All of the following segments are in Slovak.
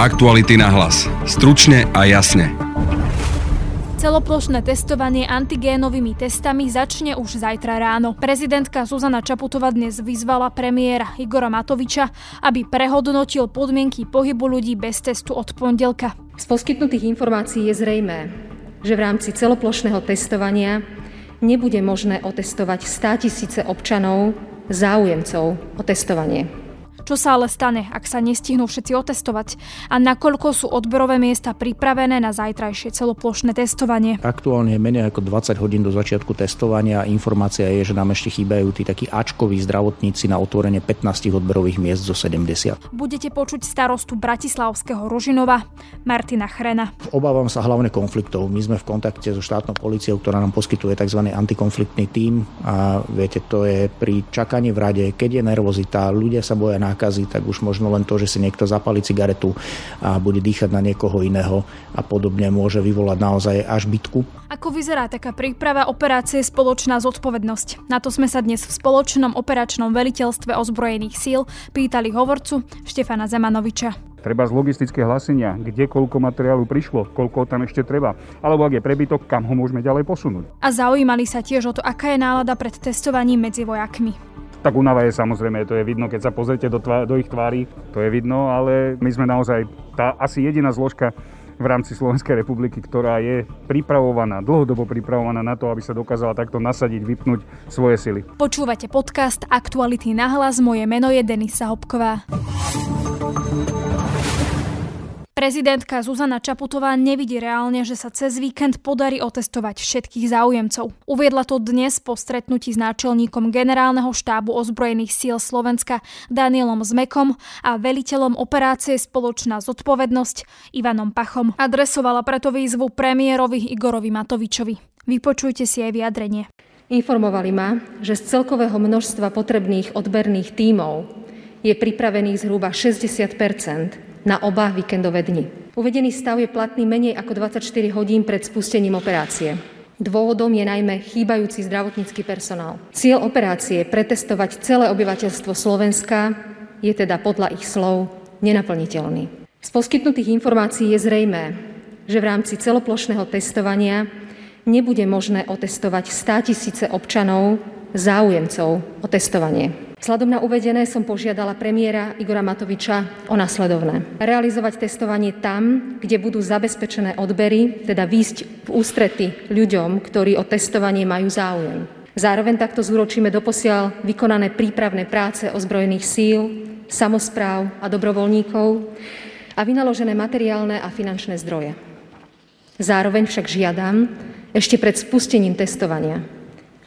Aktuality na hlas. Stručne a jasne. Celoplošné testovanie antigénovými testami začne už zajtra ráno. Prezidentka Zuzana Čaputová dnes vyzvala premiéra Igora Matoviča, aby prehodnotil podmienky pohybu ľudí bez testu od pondelka. Z poskytnutých informácií je zrejmé, že v rámci celoplošného testovania nebude možné otestovať 100 tisíce občanov, záujemcov o testovanie. Čo sa ale stane, ak sa nestihnú všetci otestovať? A nakoľko sú odberové miesta pripravené na zajtrajšie celoplošné testovanie? Aktuálne je menej ako 20 hodín do začiatku testovania. Informácia je, že nám ešte chýbajú tí takí ačkoví zdravotníci na otvorenie 15 odberových miest zo 70. Budete počuť starostu Bratislavského Ružinova, Martina Chrena. Obávam sa hlavne konfliktov. My sme v kontakte so štátnou policiou, ktorá nám poskytuje tzv. antikonfliktný tím a viete, to je pri čakaní v rade, keď je nervozita, ľudia sa boja nákazy, nákazy, tak už možno len to, že si niekto zapalí cigaretu a bude dýchať na niekoho iného a podobne môže vyvolať naozaj až bitku. Ako vyzerá taká príprava operácie Spoločná zodpovednosť? Na to sme sa dnes v spoločnom operačnom veliteľstve ozbrojených síl pýtali hovorcu Štefana Zemanoviča. Treba z logistické hlasenia, kde koľko materiálu prišlo, koľko tam ešte treba. Alebo ak je prebytok, kam ho môžeme ďalej posunúť. A zaujímali sa tiež o to, aká je nálada pred testovaním medzi vojakmi. Tak únava je samozrejme, to je vidno, keď sa pozrite do, tvá- do ich tvári, to je vidno, ale my sme naozaj tá asi jediná zložka v rámci Slovenskej republiky, ktorá je pripravovaná, dlhodobo pripravovaná na to, aby sa dokázala takto nasadiť, vypnúť svoje sily. Počúvate podcast Aktuality na hlas, moje meno je Denisa Hopková. Prezidentka Zuzana Čaputová nevidí reálne, že sa cez víkend podarí otestovať všetkých záujemcov. Uviedla to dnes po stretnutí s náčelníkom generálneho štábu ozbrojených síl Slovenska Danielom Zmekom a veliteľom operácie Spoločná zodpovednosť Ivanom Pachom. Adresovala preto výzvu premiérovi Igorovi Matovičovi. Vypočujte si aj vyjadrenie. Informovali ma, že z celkového množstva potrebných odberných tímov je pripravených zhruba 60 na oba víkendové dni. Uvedený stav je platný menej ako 24 hodín pred spustením operácie. Dôvodom je najmä chýbajúci zdravotnícky personál. Cieľ operácie pretestovať celé obyvateľstvo Slovenska je teda podľa ich slov nenaplniteľný. Z poskytnutých informácií je zrejmé, že v rámci celoplošného testovania nebude možné otestovať 100 tisíce občanov, záujemcov o testovanie. Vzhľadom na uvedené som požiadala premiéra Igora Matoviča o nasledovné. Realizovať testovanie tam, kde budú zabezpečené odbery, teda výjsť v ústrety ľuďom, ktorí o testovanie majú záujem. Zároveň takto zúročíme doposiaľ vykonané prípravné práce ozbrojených síl, samozpráv a dobrovoľníkov a vynaložené materiálne a finančné zdroje. Zároveň však žiadam ešte pred spustením testovania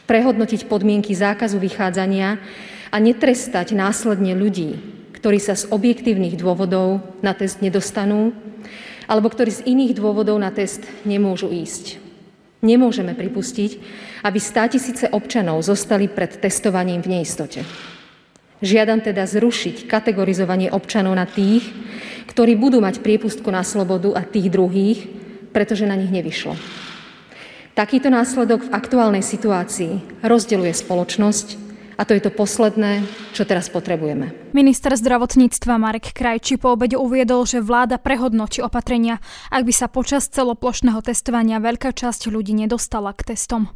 prehodnotiť podmienky zákazu vychádzania a netrestať následne ľudí, ktorí sa z objektívnych dôvodov na test nedostanú alebo ktorí z iných dôvodov na test nemôžu ísť. Nemôžeme pripustiť, aby tisíce občanov zostali pred testovaním v neistote. Žiadam teda zrušiť kategorizovanie občanov na tých, ktorí budú mať priepustku na slobodu a tých druhých, pretože na nich nevyšlo. Takýto následok v aktuálnej situácii rozdeľuje spoločnosť a to je to posledné, čo teraz potrebujeme. Minister zdravotníctva Marek Krajči po obede uviedol, že vláda prehodnotí opatrenia, ak by sa počas celoplošného testovania veľká časť ľudí nedostala k testom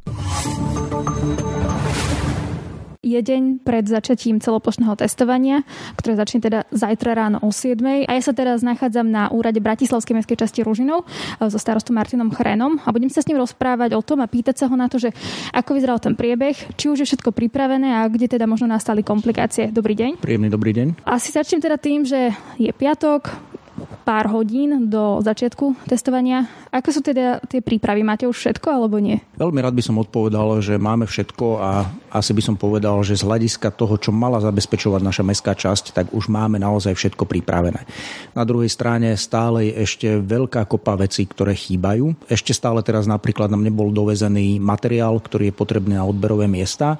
je deň pred začatím celoplošného testovania, ktoré začne teda zajtra ráno o 7. A ja sa teraz nachádzam na úrade Bratislavskej mestskej časti Ružinov e, so starostom Martinom Chrenom a budem sa s ním rozprávať o tom a pýtať sa ho na to, že ako vyzeral ten priebeh, či už je všetko pripravené a kde teda možno nastali komplikácie. Dobrý deň. Príjemný dobrý deň. Asi začnem teda tým, že je piatok, pár hodín do začiatku testovania. Ako sú teda tie prípravy? Máte už všetko alebo nie? Veľmi rád by som odpovedal, že máme všetko a asi by som povedal, že z hľadiska toho, čo mala zabezpečovať naša mestská časť, tak už máme naozaj všetko pripravené. Na druhej strane stále je ešte veľká kopa vecí, ktoré chýbajú. Ešte stále teraz napríklad nám nebol dovezený materiál, ktorý je potrebný na odberové miesta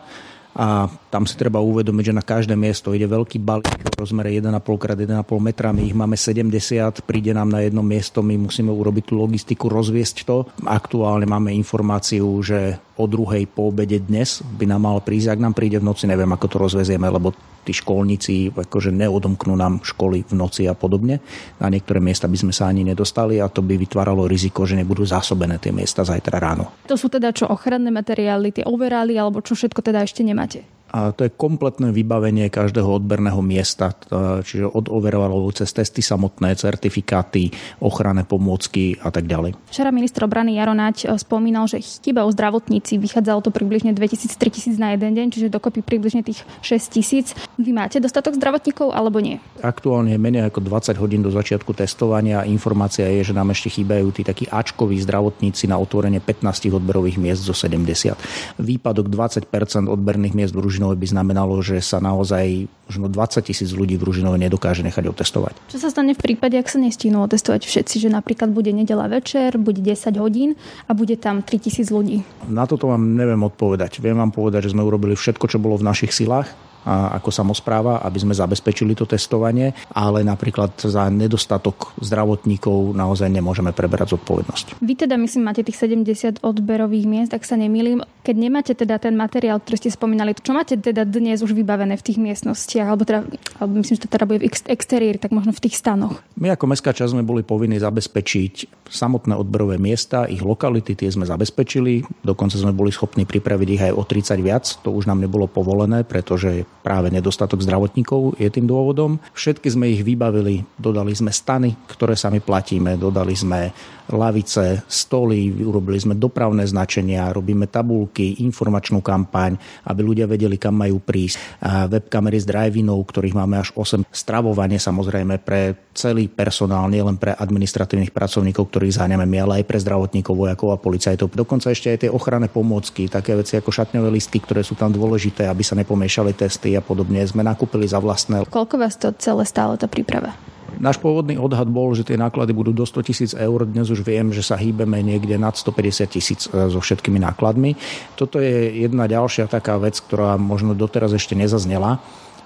a tam si treba uvedomiť, že na každé miesto ide veľký balík v rozmere 1,5 x 1,5 metra, my ich máme 70, príde nám na jedno miesto, my musíme urobiť tú logistiku, rozviesť to. Aktuálne máme informáciu, že o druhej po obede dnes by nám mal prísť. Ak nám príde v noci, neviem, ako to rozvezieme, lebo tí školníci akože neodomknú nám školy v noci a podobne. Na niektoré miesta by sme sa ani nedostali a to by vytváralo riziko, že nebudú zásobené tie miesta zajtra ráno. To sú teda čo ochranné materiály, tie overály alebo čo všetko teda ešte nemáte? A to je kompletné vybavenie každého odberného miesta, čiže od overovalov cez testy samotné, certifikáty, ochranné pomôcky a tak ďalej. Včera minister obrany Jaronáč e, spomínal, že chýba o zdravotníci. Vychádzalo to približne 2000-3000 na jeden deň, čiže dokopy približne tých 6000. Vy máte dostatok zdravotníkov alebo nie? Aktuálne je menej ako 20 hodín do začiatku testovania. Informácia je, že nám ešte chýbajú tí takí Ačkoví zdravotníci na otvorenie 15 odberových miest zo 70. Výpadok 20% odberných miest v Ružinove by znamenalo, že sa naozaj možno 20 tisíc ľudí v Ružinove nedokáže nechať otestovať. Čo sa stane v prípade, ak sa nestihnú otestovať všetci, že napríklad bude nedela večer, bude 10 hodín a bude tam 3 tisíc ľudí? Na toto vám neviem odpovedať. Viem vám povedať, že sme urobili všetko, čo bolo v našich silách ako samozpráva, aby sme zabezpečili to testovanie, ale napríklad za nedostatok zdravotníkov naozaj nemôžeme preberať zodpovednosť. Vy teda myslím máte tých 70 odberových miest, ak sa nemýlim. Keď nemáte teda ten materiál, ktorý ste spomínali, čo máte teda dnes už vybavené v tých miestnostiach, alebo teda, alebo myslím, že to teda bude v exteriéri, tak možno v tých stanoch? My ako mestská časť sme boli povinní zabezpečiť samotné odberové miesta, ich lokality, tie sme zabezpečili, dokonca sme boli schopní pripraviť ich aj o 30 viac, to už nám nebolo povolené, pretože práve nedostatok zdravotníkov je tým dôvodom. Všetky sme ich vybavili, dodali sme stany, ktoré sami platíme, dodali sme lavice, stoly, urobili sme dopravné značenia, robíme tabulky, informačnú kampaň, aby ľudia vedeli, kam majú prísť. Webkamery s drive-inov, ktorých máme až 8. Stravovanie samozrejme pre celý personál, nielen pre administratívnych pracovníkov, ktorých zháňame my, ale aj pre zdravotníkov, vojakov a policajtov. Dokonca ešte aj tie ochranné pomôcky, také veci ako šatňové listky, ktoré sú tam dôležité, aby sa nepomiešali testy a podobne, sme nakúpili za vlastné. Koľko vás to celé stále tá príprava? Náš pôvodný odhad bol, že tie náklady budú do 100 tisíc eur. Dnes už viem, že sa hýbeme niekde nad 150 tisíc e, so všetkými nákladmi. Toto je jedna ďalšia taká vec, ktorá možno doteraz ešte nezaznela.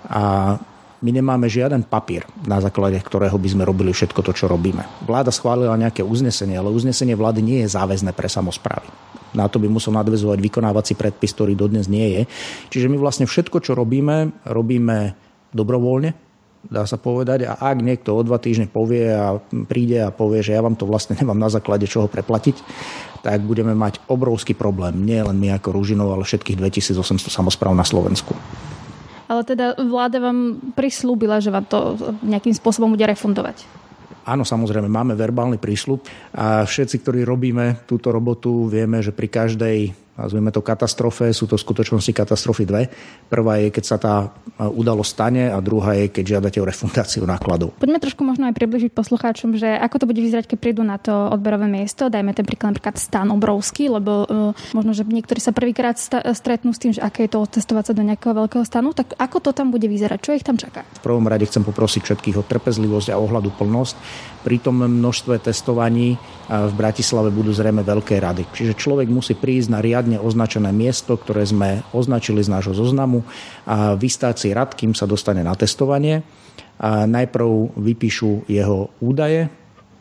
A my nemáme žiaden papier, na základe ktorého by sme robili všetko to, čo robíme. Vláda schválila nejaké uznesenie, ale uznesenie vlády nie je záväzné pre samozprávy. Na to by musel nadvezovať vykonávací predpis, ktorý dodnes nie je. Čiže my vlastne všetko, čo robíme, robíme dobrovoľne, dá sa povedať. A ak niekto o dva týždne povie a príde a povie, že ja vám to vlastne nemám na základe čoho preplatiť, tak budeme mať obrovský problém. Nie len my ako Ružinov, ale všetkých 2800 samozpráv na Slovensku. Ale teda vláda vám prislúbila, že vám to nejakým spôsobom bude refundovať. Áno, samozrejme, máme verbálny prísľub a všetci, ktorí robíme túto robotu, vieme, že pri každej nazvime to katastrofe, sú to v skutočnosti katastrofy dve. Prvá je, keď sa tá udalosť stane a druhá je, keď žiadate o refundáciu nákladov. Poďme trošku možno aj približiť poslucháčom, že ako to bude vyzerať, keď prídu na to odberové miesto. Dajme ten príklad napríklad stan obrovský, lebo uh, možno, že niektorí sa prvýkrát stretnú s tým, že aké je to testovať sa do nejakého veľkého stanu, tak ako to tam bude vyzerať? Čo ich tam čaká? V prvom rade chcem poprosiť všetkých o trpezlivosť a ohľadu plnosť. Pri tom množstve testovaní v Bratislave budú zrejme veľké rady. Čiže človek musí prísť na riadne označené miesto, ktoré sme označili z nášho zoznamu a vystáť si rad, kým sa dostane na testovanie. A najprv vypíšu jeho údaje,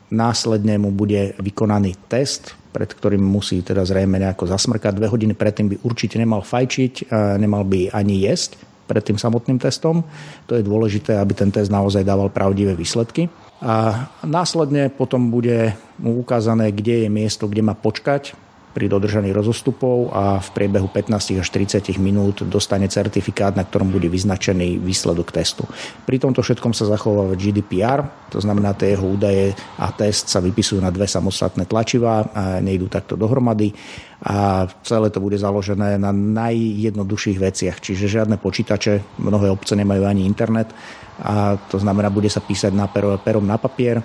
následne mu bude vykonaný test, pred ktorým musí teda zrejme nejako zasmrkať. Dve hodiny predtým by určite nemal fajčiť, nemal by ani jesť pred tým samotným testom. To je dôležité, aby ten test naozaj dával pravdivé výsledky. A následne potom bude mu ukázané, kde je miesto, kde má počkať pri dodržaní rozostupov a v priebehu 15 až 30 minút dostane certifikát, na ktorom bude vyznačený výsledok testu. Pri tomto všetkom sa zachováva GDPR, to znamená, tie jeho údaje a test sa vypisujú na dve samostatné tlačivá a nejdú takto dohromady a celé to bude založené na najjednoduchších veciach, čiže žiadne počítače, mnohé obce nemajú ani internet a to znamená, bude sa písať na perom na papier,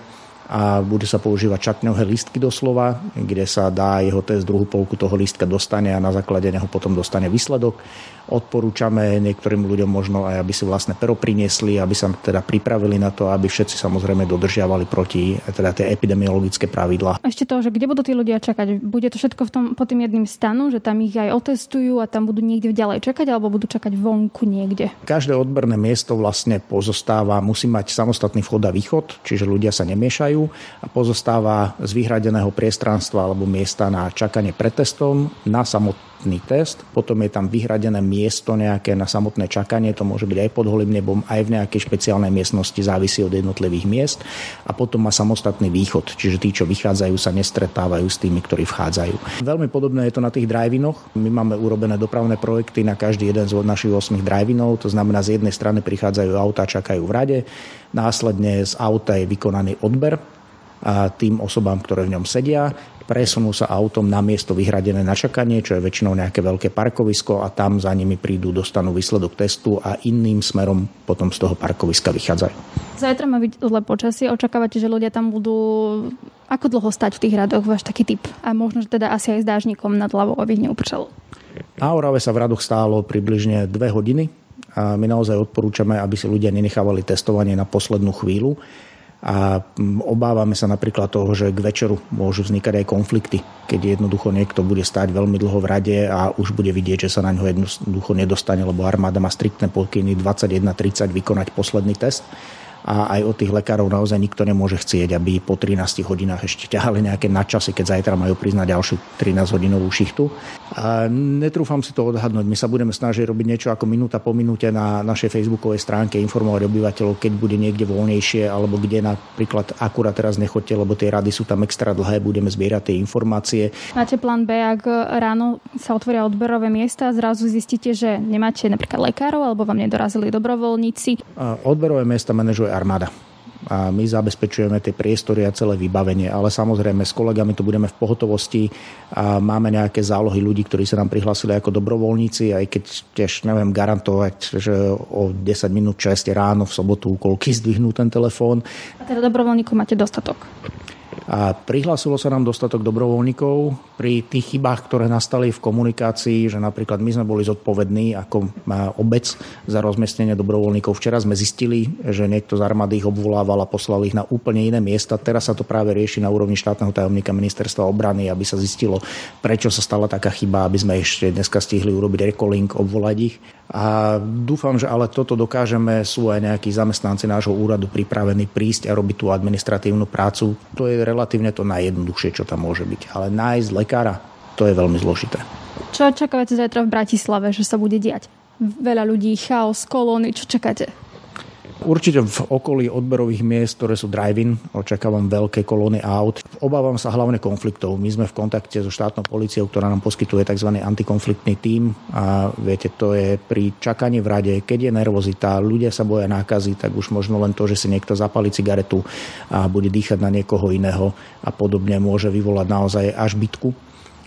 a bude sa používať čakňové listky doslova, kde sa dá jeho test druhú polku toho listka dostane a na základe neho potom dostane výsledok. Odporúčame niektorým ľuďom možno aj, aby si vlastne pero priniesli, aby sa teda pripravili na to, aby všetci samozrejme dodržiavali proti teda tie epidemiologické pravidlá. Ešte to, že kde budú tí ľudia čakať? Bude to všetko v tom, pod tým jedným stanu, že tam ich aj otestujú a tam budú niekde ďalej čakať alebo budú čakať vonku niekde? Každé odberné miesto vlastne pozostáva, musí mať samostatný vchod a východ, čiže ľudia sa nemiešajú a pozostáva z vyhradeného priestranstva alebo miesta na čakanie pred testom. Na samotný test, potom je tam vyhradené miesto nejaké na samotné čakanie, to môže byť aj pod holým nebom, aj v nejakej špeciálnej miestnosti, závisí od jednotlivých miest a potom má samostatný východ, čiže tí, čo vychádzajú, sa nestretávajú s tými, ktorí vchádzajú. Veľmi podobné je to na tých drive-inoch. My máme urobené dopravné projekty na každý jeden z našich 8 drive-inov, to znamená z jednej strany prichádzajú auta, čakajú v rade, následne z auta je vykonaný odber tým osobám, ktoré v ňom sedia presunú sa autom na miesto vyhradené na čakanie, čo je väčšinou nejaké veľké parkovisko a tam za nimi prídu, dostanú výsledok testu a iným smerom potom z toho parkoviska vychádzajú. Zajtra má byť zlé počasie, očakávate, že ľudia tam budú ako dlho stať v tých radoch, váš taký typ? A možno, že teda asi aj s dážnikom nad hlavou, aby neupršalo. Na Orave sa v radoch stálo približne dve hodiny a my naozaj odporúčame, aby si ľudia nenechávali testovanie na poslednú chvíľu a obávame sa napríklad toho, že k večeru môžu vznikať aj konflikty, keď jednoducho niekto bude stať veľmi dlho v rade a už bude vidieť, že sa na ňo jednoducho nedostane, lebo armáda má striktné pokyny 21.30 vykonať posledný test a aj od tých lekárov naozaj nikto nemôže chcieť, aby po 13 hodinách ešte ťahali nejaké nadčasy, keď zajtra majú priznať ďalšiu 13-hodinovú šichtu. A netrúfam si to odhadnúť. My sa budeme snažiť robiť niečo ako minúta po minúte na našej facebookovej stránke, informovať obyvateľov, keď bude niekde voľnejšie alebo kde napríklad akurát teraz nechoďte, lebo tie rady sú tam extra dlhé, budeme zbierať tie informácie. Máte plán B, ak ráno sa otvoria odberové miesta a zrazu zistíte, že nemáte napríklad lekárov alebo vám nedorazili dobrovoľníci? Odberové miesta manažuje armáda a my zabezpečujeme tie priestory a celé vybavenie, ale samozrejme s kolegami tu budeme v pohotovosti a máme nejaké zálohy ľudí, ktorí sa nám prihlásili ako dobrovoľníci, aj keď tiež neviem garantovať, že o 10 minút 6 ráno v sobotu koľky zdvihnú ten telefón. A teda dobrovoľníkov máte dostatok? A prihlásilo sa nám dostatok dobrovoľníkov pri tých chybách, ktoré nastali v komunikácii, že napríklad my sme boli zodpovední ako obec za rozmiestnenie dobrovoľníkov. Včera sme zistili, že niekto z armády ich obvolával a poslal ich na úplne iné miesta. Teraz sa to práve rieši na úrovni štátneho tajomníka ministerstva obrany, aby sa zistilo, prečo sa stala taká chyba, aby sme ešte dneska stihli urobiť recalling, obvolať ich. A dúfam, že ale toto dokážeme, sú aj nejakí zamestnanci nášho úradu pripravení prísť a robiť tú administratívnu prácu. To je relatívne to najjednoduchšie, čo tam môže byť. Ale nájsť lekára, to je veľmi zložité. Čo očakávate zajtra v Bratislave, že sa bude diať? Veľa ľudí, chaos, kolóny, čo čakáte? Určite v okolí odberových miest, ktoré sú drive-in, očakávam veľké kolóny aut. Obávam sa hlavne konfliktov. My sme v kontakte so štátnou policiou, ktorá nám poskytuje tzv. antikonfliktný tím a viete, to je pri čakaní v rade, keď je nervozita, ľudia sa boja nákazy, tak už možno len to, že si niekto zapali cigaretu a bude dýchať na niekoho iného a podobne môže vyvolať naozaj až bitku.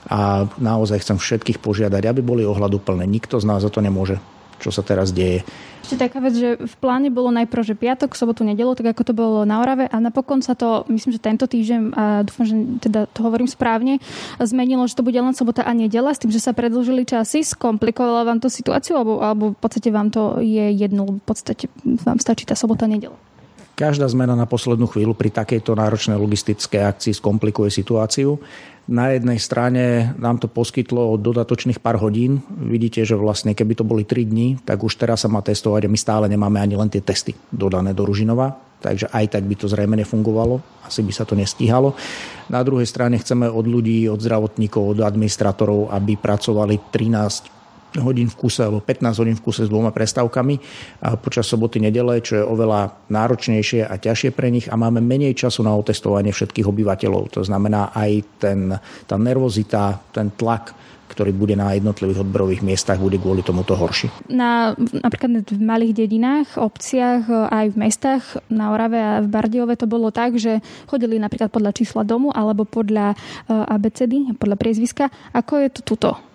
A naozaj chcem všetkých požiadať, aby boli ohľaduplné. Nikto z nás za to nemôže čo sa teraz deje. Ešte taká vec, že v pláne bolo najprv, že piatok, sobotu, nedelu, tak ako to bolo na Orave a napokon sa to, myslím, že tento týždeň, a dúfam, že teda to hovorím správne, zmenilo, že to bude len sobota a nedela s tým, že sa predlžili časy. Skomplikovalo vám to situáciu alebo, alebo v podstate vám to je jedno, v podstate vám stačí tá sobota nedela? Každá zmena na poslednú chvíľu pri takejto náročnej logistickej akcii skomplikuje situáciu. Na jednej strane nám to poskytlo dodatočných pár hodín. Vidíte, že vlastne keby to boli 3 dní, tak už teraz sa má testovať a my stále nemáme ani len tie testy dodané do Ružinova. Takže aj tak by to zrejme nefungovalo, asi by sa to nestíhalo. Na druhej strane chceme od ľudí, od zdravotníkov, od administratorov, aby pracovali 13 hodín v kuse alebo 15 hodín v kuse s dvoma prestávkami počas soboty, nedele, čo je oveľa náročnejšie a ťažšie pre nich a máme menej času na otestovanie všetkých obyvateľov. To znamená aj ten, tá nervozita, ten tlak, ktorý bude na jednotlivých odberových miestach, bude kvôli tomuto horší. Na, napríklad v malých dedinách, obciach, aj v mestách na Orave a v Bardiove to bolo tak, že chodili napríklad podľa čísla domu alebo podľa uh, abecedy, podľa priezviska. Ako je to tuto?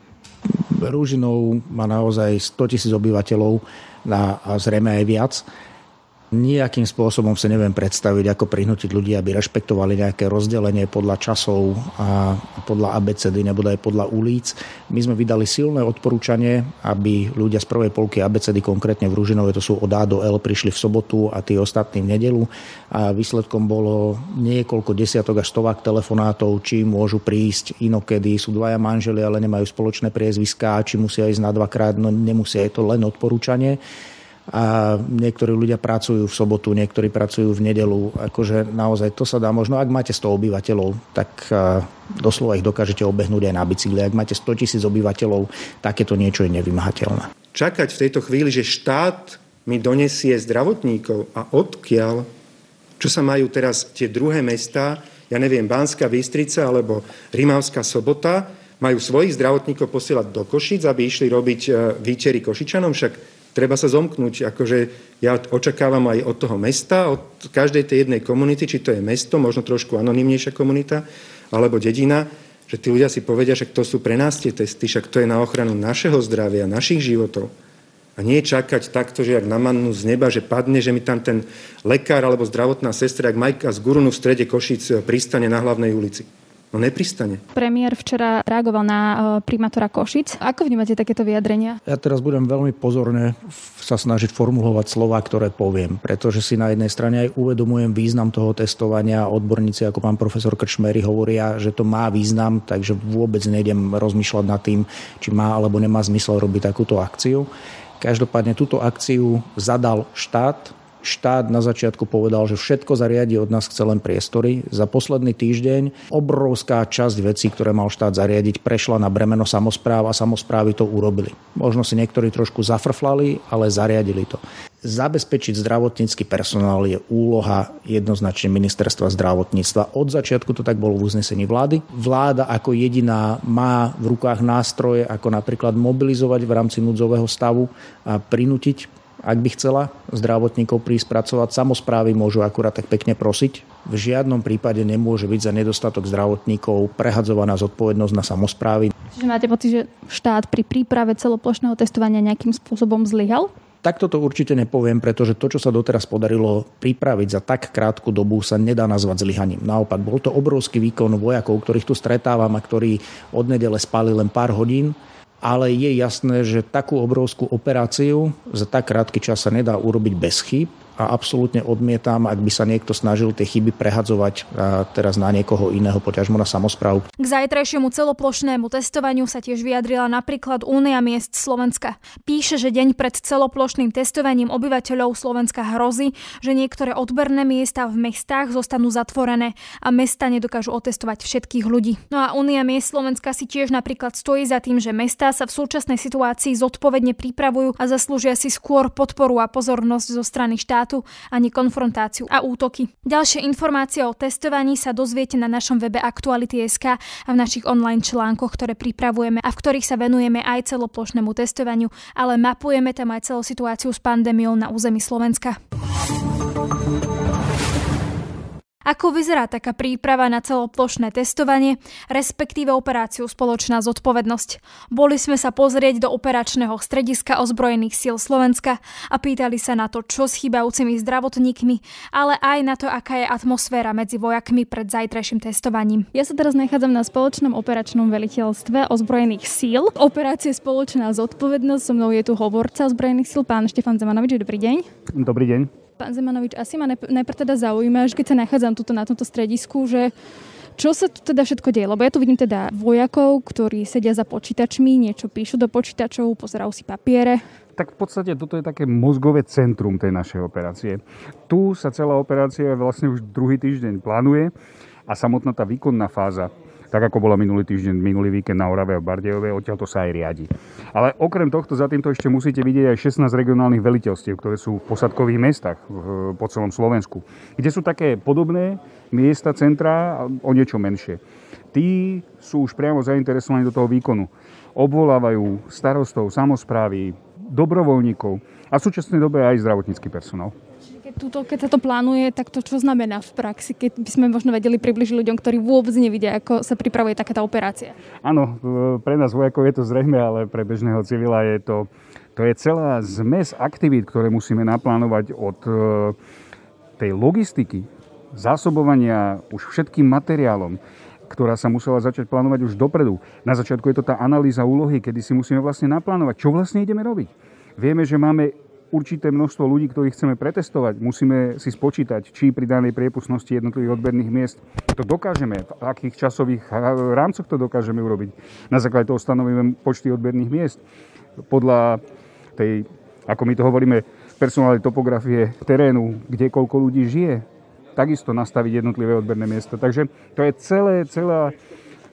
Rúžinov má naozaj 100 tisíc obyvateľov a zrejme aj viac Nijakým spôsobom si neviem predstaviť, ako prinútiť ľudí, aby rešpektovali nejaké rozdelenie podľa časov a podľa ABCD nebo aj podľa ulic. My sme vydali silné odporúčanie, aby ľudia z prvej polky ABCD, konkrétne v Ružinove, to sú od A do L, prišli v sobotu a tí ostatní v nedelu. A výsledkom bolo niekoľko desiatok až stovák telefonátov, či môžu prísť inokedy, sú dvaja manželi, ale nemajú spoločné priezviská, či musia ísť na dvakrát, no nemusia, je to len odporúčanie a niektorí ľudia pracujú v sobotu, niektorí pracujú v nedelu. Akože naozaj to sa dá možno, ak máte 100 obyvateľov, tak doslova ich dokážete obehnúť aj na bicykli. Ak máte 100 tisíc obyvateľov, takéto niečo je nevymahateľné. Čakať v tejto chvíli, že štát mi donesie zdravotníkov a odkiaľ, čo sa majú teraz tie druhé mesta, ja neviem, Banská Bystrica alebo Rimavská Sobota, majú svojich zdravotníkov posielať do Košic, aby išli robiť e, výtery Košičanom, však treba sa zomknúť. Akože ja očakávam aj od toho mesta, od každej tej jednej komunity, či to je mesto, možno trošku anonimnejšia komunita, alebo dedina, že tí ľudia si povedia, že to sú pre nás tie testy, však to je na ochranu našeho zdravia, našich životov. A nie čakať takto, že jak na mannu z neba, že padne, že mi tam ten lekár alebo zdravotná sestra, jak Majka z Gurunu v strede Košic pristane na hlavnej ulici. No nepristane. Premiér včera reagoval na e, primátora Košic. Ako vnímate takéto vyjadrenia? Ja teraz budem veľmi pozorne sa snažiť formulovať slova, ktoré poviem, pretože si na jednej strane aj uvedomujem význam toho testovania. Odborníci ako pán profesor Krčmery hovoria, že to má význam, takže vôbec nejdem rozmýšľať nad tým, či má alebo nemá zmysel robiť takúto akciu. Každopádne túto akciu zadal štát, štát na začiatku povedal, že všetko zariadi od nás chce len priestory. Za posledný týždeň obrovská časť vecí, ktoré mal štát zariadiť, prešla na bremeno samozpráv a samozprávy to urobili. Možno si niektorí trošku zafrflali, ale zariadili to. Zabezpečiť zdravotnícky personál je úloha jednoznačne ministerstva zdravotníctva. Od začiatku to tak bolo v uznesení vlády. Vláda ako jediná má v rukách nástroje, ako napríklad mobilizovať v rámci núdzového stavu a prinútiť ak by chcela zdravotníkov prísť pracovať, samozprávy môžu akurát tak pekne prosiť. V žiadnom prípade nemôže byť za nedostatok zdravotníkov prehadzovaná zodpovednosť na samozprávy. Čiže máte pocit, že štát pri príprave celoplošného testovania nejakým spôsobom zlyhal? Takto to určite nepoviem, pretože to, čo sa doteraz podarilo pripraviť za tak krátku dobu, sa nedá nazvať zlyhaním. Naopak, bol to obrovský výkon vojakov, ktorých tu stretávam a ktorí od nedele spali len pár hodín ale je jasné, že takú obrovskú operáciu za tak krátky čas sa nedá urobiť bez chýb a absolútne odmietam, ak by sa niekto snažil tie chyby prehadzovať teraz na niekoho iného, poťažmo na samozprávu. K zajtrajšiemu celoplošnému testovaniu sa tiež vyjadrila napríklad Únia miest Slovenska. Píše, že deň pred celoplošným testovaním obyvateľov Slovenska hrozí, že niektoré odberné miesta v mestách zostanú zatvorené a mesta nedokážu otestovať všetkých ľudí. No a Únia miest Slovenska si tiež napríklad stojí za tým, že mestá sa v súčasnej situácii zodpovedne pripravujú a zaslúžia si skôr podporu a pozornosť zo strany štátu štátu ani konfrontáciu a útoky. Ďalšie informácie o testovaní sa dozviete na našom webe Aktuality.sk a v našich online článkoch, ktoré pripravujeme a v ktorých sa venujeme aj celoplošnému testovaniu, ale mapujeme tam aj celú situáciu s pandémiou na území Slovenska. Ako vyzerá taká príprava na celoplošné testovanie, respektíve operáciu Spoločná zodpovednosť? Boli sme sa pozrieť do operačného strediska ozbrojených síl Slovenska a pýtali sa na to, čo s chýbajúcimi zdravotníkmi, ale aj na to, aká je atmosféra medzi vojakmi pred zajtrajším testovaním. Ja sa teraz nachádzam na spoločnom operačnom veliteľstve ozbrojených síl. Operácie Spoločná zodpovednosť, so mnou je tu hovorca ozbrojených síl, pán Štefan Zemanovič, dobrý deň. Dobrý deň. Pán Zemanovič, asi ma najprv teda zaujíma, že keď sa nachádzam tuto na tomto stredisku, že čo sa tu teda všetko deje? Lebo ja tu vidím teda vojakov, ktorí sedia za počítačmi, niečo píšu do počítačov, pozerajú si papiere. Tak v podstate toto je také mozgové centrum tej našej operácie. Tu sa celá operácia vlastne už druhý týždeň plánuje a samotná tá výkonná fáza tak ako bola minulý týždeň, minulý víkend na Orave a Bardejove, odtiaľ to sa aj riadi. Ale okrem tohto za týmto ešte musíte vidieť aj 16 regionálnych veliteľstiev, ktoré sú v posadkových mestách po celom Slovensku, kde sú také podobné miesta, centra, o niečo menšie. Tí sú už priamo zainteresovaní do toho výkonu. Obvolávajú starostov, samozprávy, dobrovoľníkov a v súčasnej dobe aj zdravotnícky personál. Tuto, keď sa to plánuje, tak to čo znamená v praxi? Keď by sme možno vedeli približiť ľuďom, ktorí vôbec nevidia, ako sa pripravuje takáto operácia. Áno, pre nás vojakov je to zrejme, ale pre bežného civila je to, to je celá zmes aktivít, ktoré musíme naplánovať od e, tej logistiky, zásobovania už všetkým materiálom, ktorá sa musela začať plánovať už dopredu. Na začiatku je to tá analýza úlohy, kedy si musíme vlastne naplánovať, čo vlastne ideme robiť. Vieme, že máme určité množstvo ľudí, ktorých chceme pretestovať. Musíme si spočítať, či pri danej priepustnosti jednotlivých odberných miest to dokážeme, v akých časových rámcoch to dokážeme urobiť. Na základe toho stanovíme počty odberných miest. Podľa tej, ako my to hovoríme, personálnej topografie terénu, kde koľko ľudí žije, takisto nastaviť jednotlivé odberné miesta. Takže to je celé, celá,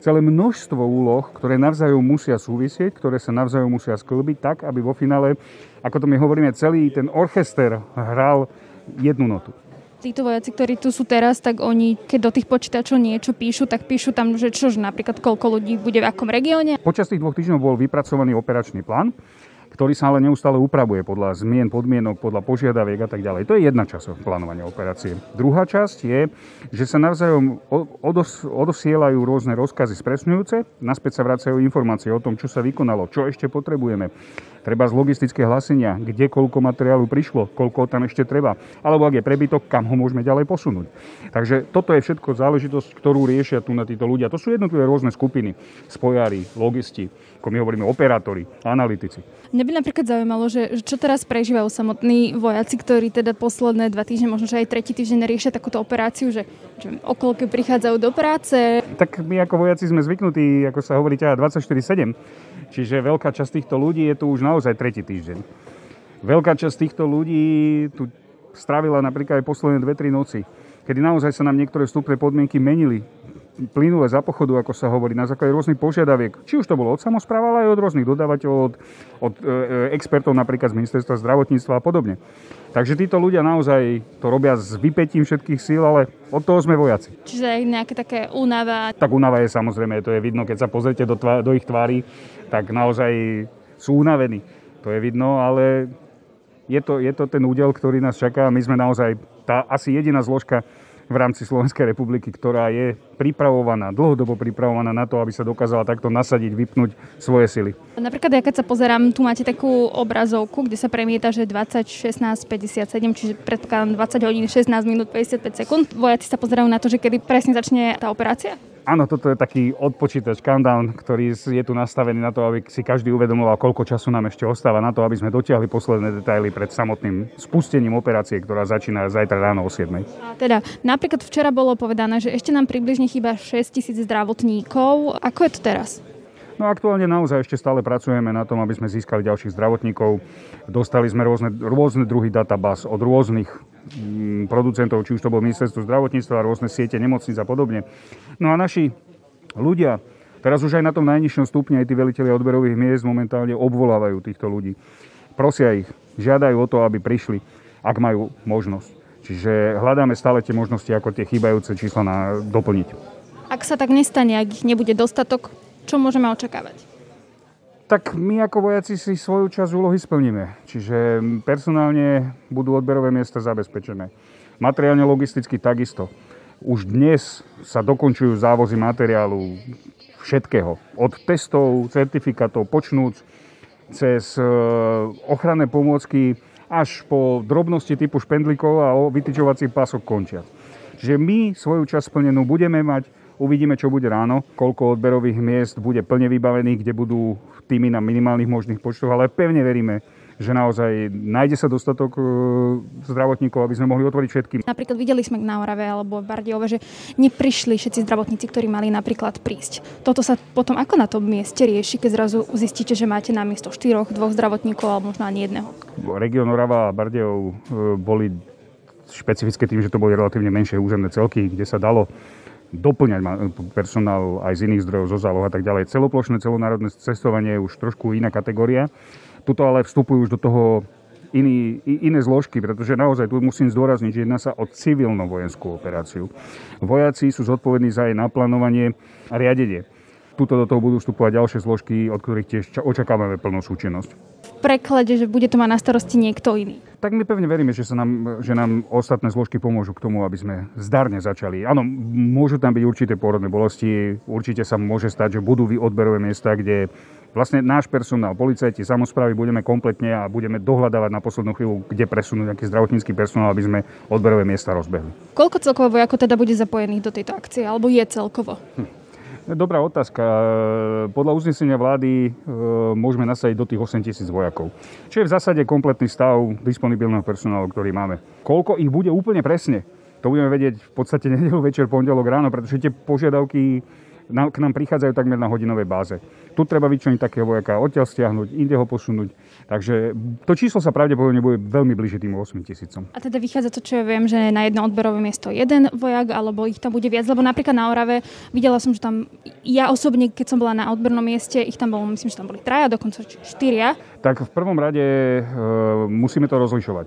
celé množstvo úloh, ktoré navzájom musia súvisieť, ktoré sa navzájom musia sklbiť tak, aby vo finále, ako to my hovoríme, celý ten orchester hral jednu notu. Títo vojaci, ktorí tu sú teraz, tak oni, keď do tých počítačov niečo píšu, tak píšu tam, že čo, že napríklad koľko ľudí bude v akom regióne. Počas tých dvoch týždňov bol vypracovaný operačný plán, ktorý sa ale neustále upravuje podľa zmien, podmienok, podľa požiadaviek a tak ďalej. To je jedna časť plánovania operácie. Druhá časť je, že sa navzájom odos, odosielajú rôzne rozkazy spresňujúce, naspäť sa vracajú informácie o tom, čo sa vykonalo, čo ešte potrebujeme. Treba z logistické hlasenia, kde koľko materiálu prišlo, koľko tam ešte treba. Alebo ak je prebytok, kam ho môžeme ďalej posunúť. Takže toto je všetko záležitosť, ktorú riešia tu na títo ľudia. To sú jednotlivé rôzne skupiny. Spojári, logisti, ako my hovoríme operátori, analytici. Mňa by napríklad zaujímalo, že čo teraz prežívajú samotní vojaci, ktorí teda posledné dva týždne, možno že aj tretí týždeň riešia takúto operáciu, že, že okolky prichádzajú do práce. Tak my ako vojaci sme zvyknutí, ako sa hovorí, 24-7. Čiže veľká časť týchto ľudí je tu už naozaj tretí týždeň. Veľká časť týchto ľudí tu strávila napríklad aj posledné 2-3 noci, kedy naozaj sa nám niektoré vstupné podmienky menili plynule za pochodu, ako sa hovorí, na základe rôznych požiadaviek. Či už to bolo od samozpráva, ale aj od rôznych dodávateľov, od, od e, expertov napríklad z ministerstva zdravotníctva a podobne. Takže títo ľudia naozaj to robia s vypetím všetkých síl, ale od toho sme vojaci. Čiže nejaké také únava? Tak únava je samozrejme, to je vidno, keď sa pozrite do, tvá, do ich tvári, tak naozaj sú unavení. To je vidno, ale je to, je to ten údel, ktorý nás čaká. My sme naozaj tá asi jediná zložka, v rámci Slovenskej republiky, ktorá je pripravovaná, dlhodobo pripravovaná na to, aby sa dokázala takto nasadiť, vypnúť svoje sily. Napríklad, ja keď sa pozerám, tu máte takú obrazovku, kde sa premieta, že 20, 16, 57, čiže predpokladám 20 hodín, 16 minút, 55 sekúnd. Vojaci sa pozerajú na to, že kedy presne začne tá operácia? Áno, toto je taký odpočítač, countdown, ktorý je tu nastavený na to, aby si každý uvedomoval, koľko času nám ešte ostáva na to, aby sme dotiahli posledné detaily pred samotným spustením operácie, ktorá začína zajtra ráno o 7. A teda, napríklad včera bolo povedané, že ešte nám približne chýba 6 tisíc zdravotníkov. Ako je to teraz? No aktuálne naozaj ešte stále pracujeme na tom, aby sme získali ďalších zdravotníkov. Dostali sme rôzne, rôzne druhy databáz od rôznych mm, producentov, či už to bolo ministerstvo zdravotníctva, rôzne siete nemocníc a podobne. No a naši ľudia, teraz už aj na tom najnižšom stupni, aj tí veliteľi odberových miest momentálne obvolávajú týchto ľudí. Prosia ich, žiadajú o to, aby prišli, ak majú možnosť. Čiže hľadáme stále tie možnosti, ako tie chýbajúce čísla na, doplniť. Ak sa tak nestane, ak ich nebude dostatok, čo môžeme očakávať? Tak my ako vojaci si svoju časť úlohy splníme. Čiže personálne budú odberové miesta zabezpečené. Materiálne logisticky takisto. Už dnes sa dokončujú závozy materiálu všetkého. Od testov, certifikátov, počnúc cez e, ochranné pomôcky až po drobnosti typu špendlikov a vytyčovací pások končia. Čiže my svoju časť splnenú budeme mať, Uvidíme, čo bude ráno, koľko odberových miest bude plne vybavených, kde budú týmy na minimálnych možných počtoch, ale pevne veríme, že naozaj nájde sa dostatok e, zdravotníkov, aby sme mohli otvoriť všetky. Napríklad videli sme na Orave alebo v Bardiove, že neprišli všetci zdravotníci, ktorí mali napríklad prísť. Toto sa potom ako na tom mieste rieši, keď zrazu zistíte, že máte na miesto štyroch, dvoch zdravotníkov alebo možno ani jedného? Region Orava a Bardejov e, boli špecifické tým, že to boli relatívne menšie územné celky, kde sa dalo doplňať personál aj z iných zdrojov, zo záloh a tak ďalej. Celoplošné, celonárodné cestovanie je už trošku iná kategória. Tuto ale vstupujú už do toho iný, iné zložky, pretože naozaj tu musím zdôrazniť, že jedná sa o civilno-vojenskú operáciu. Vojaci sú zodpovední za jej naplánovanie a riadenie. Tuto do toho budú vstupovať ďalšie zložky, od ktorých tiež očakávame plnú súčinnosť. V preklade, že bude to mať na starosti niekto iný tak my pevne veríme, že, sa nám, že nám ostatné zložky pomôžu k tomu, aby sme zdarne začali. Áno, môžu tam byť určité pôrodné bolesti, určite sa môže stať, že budú odberové miesta, kde vlastne náš personál, policajti, samozprávy budeme kompletne a budeme dohľadávať na poslednú chvíľu, kde presunúť nejaký zdravotnícky personál, aby sme odberové miesta rozbehli. Koľko celkovo vojakov teda bude zapojených do tejto akcie, alebo je celkovo? Hm. Dobrá otázka. Podľa uznesenia vlády e, môžeme nasadiť do tých 8 tisíc vojakov. Čo je v zásade kompletný stav disponibilného personálu, ktorý máme. Koľko ich bude úplne presne, to budeme vedieť v podstate nedelu večer, pondelok ráno, pretože tie požiadavky k nám prichádzajú takmer na hodinovej báze. Tu treba vyčleniť takého vojaka, odtiaľ stiahnuť, inde ho posunúť. Takže to číslo sa pravdepodobne bude veľmi blíže tým 8 tisícom. A teda vychádza to, čo ja viem, že na jedno odberové miesto jeden vojak, alebo ich tam bude viac, lebo napríklad na Orave videla som, že tam, ja osobne, keď som bola na odbernom mieste, ich tam bolo, myslím, že tam boli traja, dokonca štyria. Tak v prvom rade e, musíme to rozlišovať.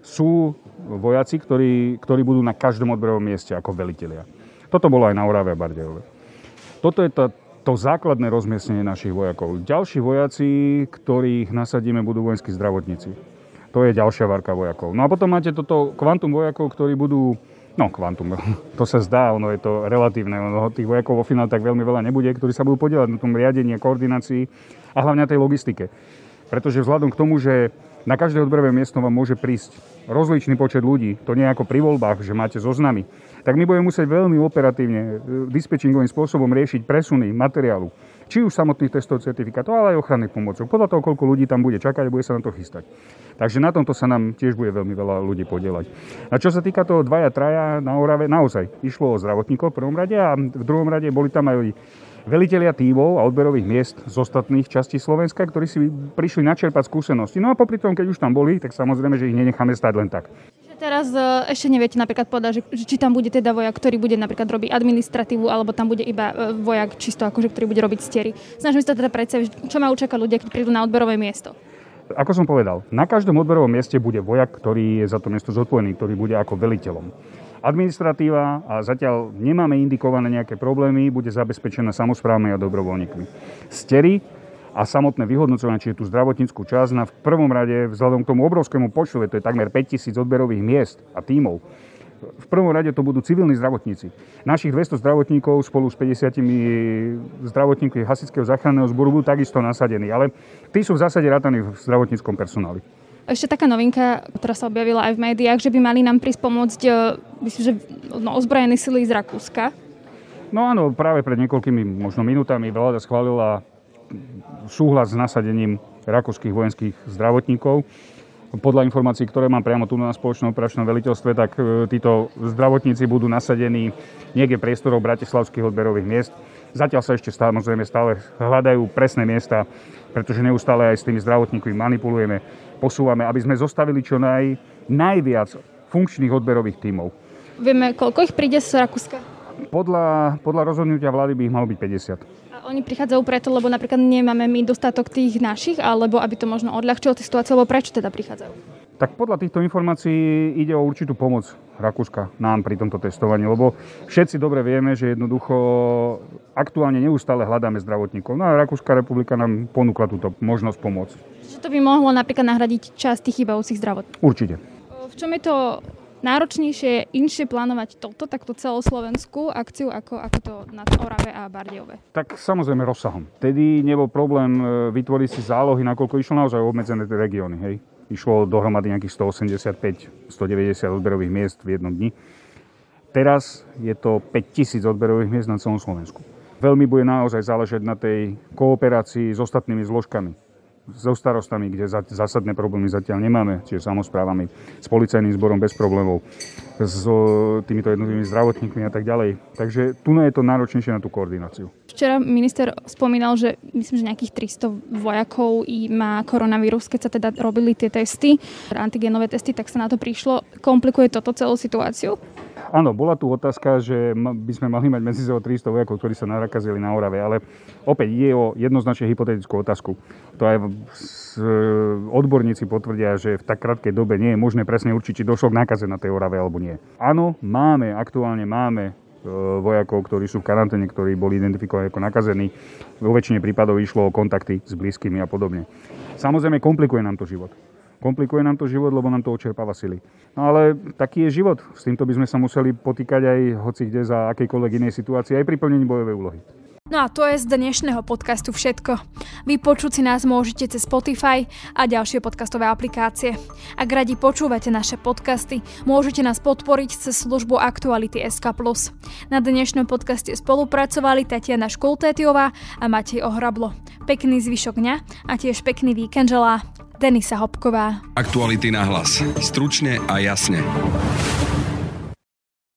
Sú vojaci, ktorí, ktorí budú na každom odberovom mieste ako velitelia. Toto bolo aj na Orave a Bardejove. Toto je to, to základné rozmiestnenie našich vojakov. Ďalší vojaci, ktorých nasadíme, budú vojenskí zdravotníci. To je ďalšia varka vojakov. No a potom máte toto kvantum vojakov, ktorí budú No, kvantum, to sa zdá, ono je to relatívne. Ono, tých vojakov vo finále tak veľmi veľa nebude, ktorí sa budú podielať na tom riadení, koordinácii a hlavne tej logistike. Pretože vzhľadom k tomu, že na každé odberové miesto vám môže prísť rozličný počet ľudí, to nie ako pri voľbách, že máte zoznamy, tak my budeme musieť veľmi operatívne, e, dispečingovým spôsobom riešiť presuny materiálu. Či už samotných testov certifikátov, ale aj ochranných pomocov. Podľa toho, koľko ľudí tam bude čakať, bude sa na to chystať. Takže na tomto sa nám tiež bude veľmi veľa ľudí podielať. A čo sa týka toho dvaja, traja na Orave, naozaj išlo o zdravotníkov v prvom rade a v druhom rade boli tam aj velitelia tímov a odberových miest z ostatných častí Slovenska, ktorí si prišli načerpať skúsenosti. No a popri tom, keď už tam boli, tak samozrejme, že ich nenecháme stať len tak. Teraz e, ešte neviete napríklad povedať, že, či tam bude teda vojak, ktorý bude napríklad robiť administratívu, alebo tam bude iba e, vojak čisto akože, ktorý bude robiť stiery. Snažím sa teda predstaviť, čo má čakať ľudia, keď prídu na odberové miesto. Ako som povedal, na každom odberovom mieste bude vojak, ktorý je za to miesto zodpovedný, ktorý bude ako veliteľom. Administratíva, a zatiaľ nemáme indikované nejaké problémy, bude zabezpečená samozprávami a dobrovoľníkmi. Stery a samotné vyhodnocovanie, čiže tú zdravotníckú časť na v prvom rade vzhľadom k tomu obrovskému počtu, to je takmer 5000 odberových miest a tímov, v prvom rade to budú civilní zdravotníci. Našich 200 zdravotníkov spolu s 50 zdravotníkmi Hasického záchranného zboru budú takisto nasadení, ale tí sú v zásade rátaní v zdravotníckom personáli. Ešte taká novinka, ktorá sa objavila aj v médiách, že by mali nám prísť pomôcť, e, myslím, že no, ozbrojené sily z Rakúska. No áno, práve pred niekoľkými možno minútami vláda schválila súhlas s nasadením rakúskych vojenských zdravotníkov. Podľa informácií, ktoré mám priamo tu na spoločnom operačnom veliteľstve, tak e, títo zdravotníci budú nasadení niekde priestorov bratislavských odberových miest. Zatiaľ sa ešte samozrejme stále hľadajú presné miesta, pretože neustále aj s tými zdravotníkmi manipulujeme, posúvame, aby sme zostavili čo naj, najviac funkčných odberových tímov. Vieme, koľko ich príde z Rakúska? Podľa, podľa rozhodnutia vlády by ich malo byť 50 oni prichádzajú preto, lebo napríklad nemáme my dostatok tých našich, alebo aby to možno odľahčilo tú situáciu, alebo prečo teda prichádzajú? Tak podľa týchto informácií ide o určitú pomoc Rakúska nám pri tomto testovaní, lebo všetci dobre vieme, že jednoducho aktuálne neustále hľadáme zdravotníkov. No a Rakúska republika nám ponúkla túto možnosť pomôcť. Čiže to by mohlo napríklad nahradiť časť tých chýbajúcich zdravotníkov? Určite. V čom je to náročnejšie, inšie plánovať toto, takto celoslovenskú akciu, ako, ako to na Orave a Bardejove? Tak samozrejme rozsahom. Tedy nebol problém e, vytvoriť si zálohy, nakoľko išlo naozaj obmedzené regióny. Hej. Išlo dohromady nejakých 185-190 odberových miest v jednom dni. Teraz je to 5000 odberových miest na celom Slovensku. Veľmi bude naozaj záležať na tej kooperácii s ostatnými zložkami so starostami, kde zásadné problémy zatiaľ nemáme, čiže samozprávami, s policajným zborom bez problémov, s týmito jednotlivými zdravotníkmi a tak ďalej. Takže tu je to náročnejšie na tú koordináciu. Včera minister spomínal, že myslím, že nejakých 300 vojakov má koronavírus, keď sa teda robili tie testy, antigenové testy, tak sa na to prišlo. Komplikuje toto celú situáciu? Áno, bola tu otázka, že by sme mali mať medzi 300 vojakov, ktorí sa narakazili na Orave, ale opäť je o jednoznačne hypotetickú otázku. To aj odborníci potvrdia, že v tak krátkej dobe nie je možné presne určiť, či došlo k nákaze na tej Orave alebo nie. Áno, máme, aktuálne máme e, vojakov, ktorí sú v karanténe, ktorí boli identifikovaní ako nakazení. Vo väčšine prípadov išlo o kontakty s blízkymi a podobne. Samozrejme, komplikuje nám to život. Komplikuje nám to život, lebo nám to očerpáva sily. No ale taký je život. S týmto by sme sa museli potýkať aj hoci kde za akejkoľvek inej situácii, aj pri plnení bojovej úlohy. No a to je z dnešného podcastu všetko. Vypočuť si nás môžete cez Spotify a ďalšie podcastové aplikácie. Ak radi počúvate naše podcasty, môžete nás podporiť cez službu Aktuality SK+. Na dnešnom podcaste spolupracovali Tatiana Škultétiová a Matej Ohrablo. Pekný zvyšok dňa a tiež pekný víkend želá Denisa Hopková. Aktuality na hlas. Stručne a jasne.